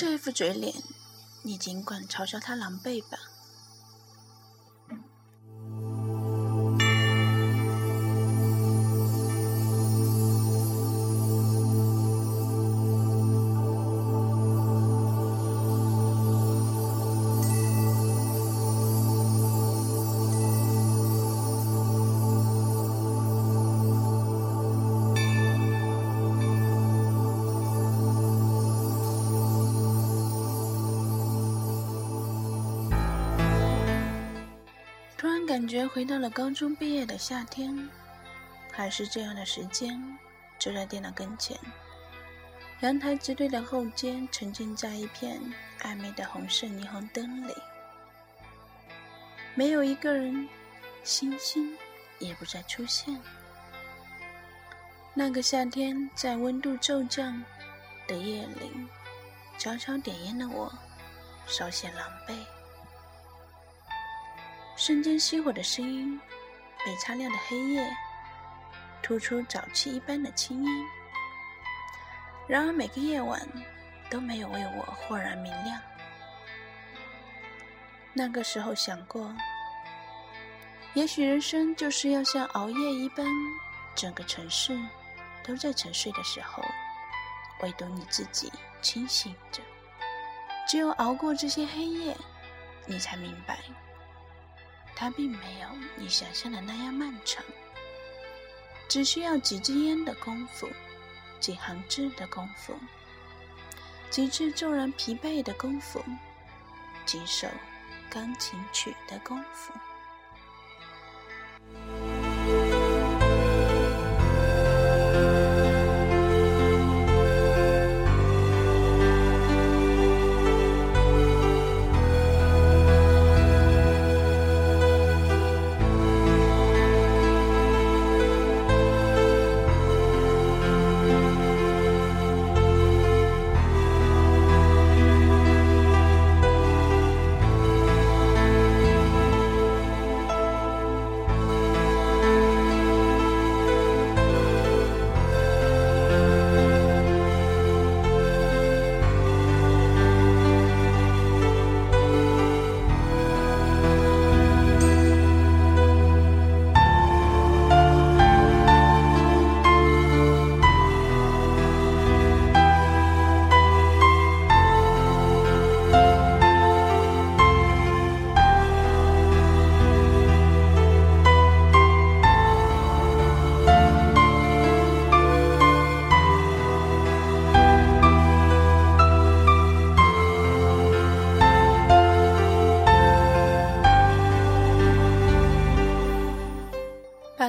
这副嘴脸，你尽管嘲笑他狼狈吧。感觉回到了高中毕业的夏天，还是这样的时间，坐在电脑跟前，阳台直对的后街，沉浸在一片暧昧的红色霓虹灯里，没有一个人，星星也不再出现。那个夏天，在温度骤降的夜里，悄悄点烟的我，稍显狼狈。瞬间熄火的声音，被擦亮的黑夜突出沼气一般的青烟。然而每个夜晚都没有为我豁然明亮。那个时候想过，也许人生就是要像熬夜一般，整个城市都在沉睡的时候，唯独你自己清醒着。只有熬过这些黑夜，你才明白。它并没有你想象的那样漫长，只需要几支烟的功夫，几行字的功夫，几次骤然疲惫的功夫，几首钢琴曲的功夫。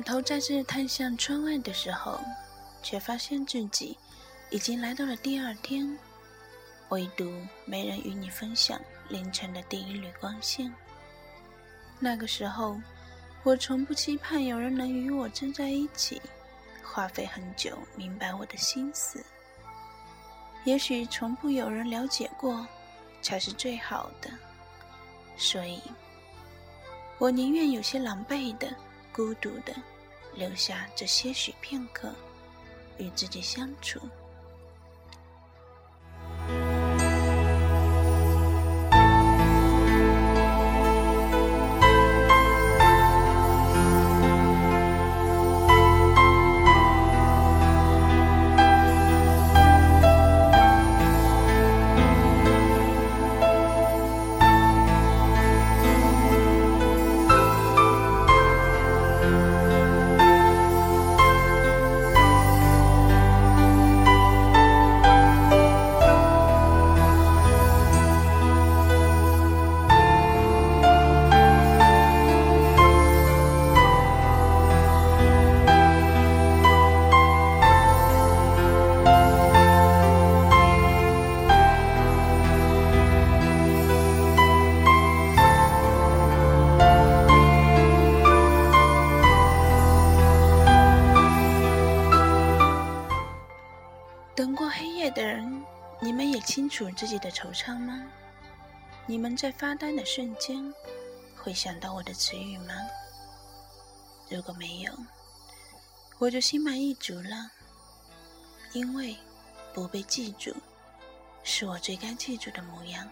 头再次探向窗外的时候，却发现自己已经来到了第二天，唯独没人与你分享凌晨的第一缕光线。那个时候，我从不期盼有人能与我站在一起，花费很久明白我的心思。也许从不有人了解过，才是最好的。所以，我宁愿有些狼狈的。孤独的留下这些许片刻，与自己相处。的人，你们也清楚自己的惆怅吗？你们在发呆的瞬间，会想到我的词语吗？如果没有，我就心满意足了，因为不被记住，是我最该记住的模样。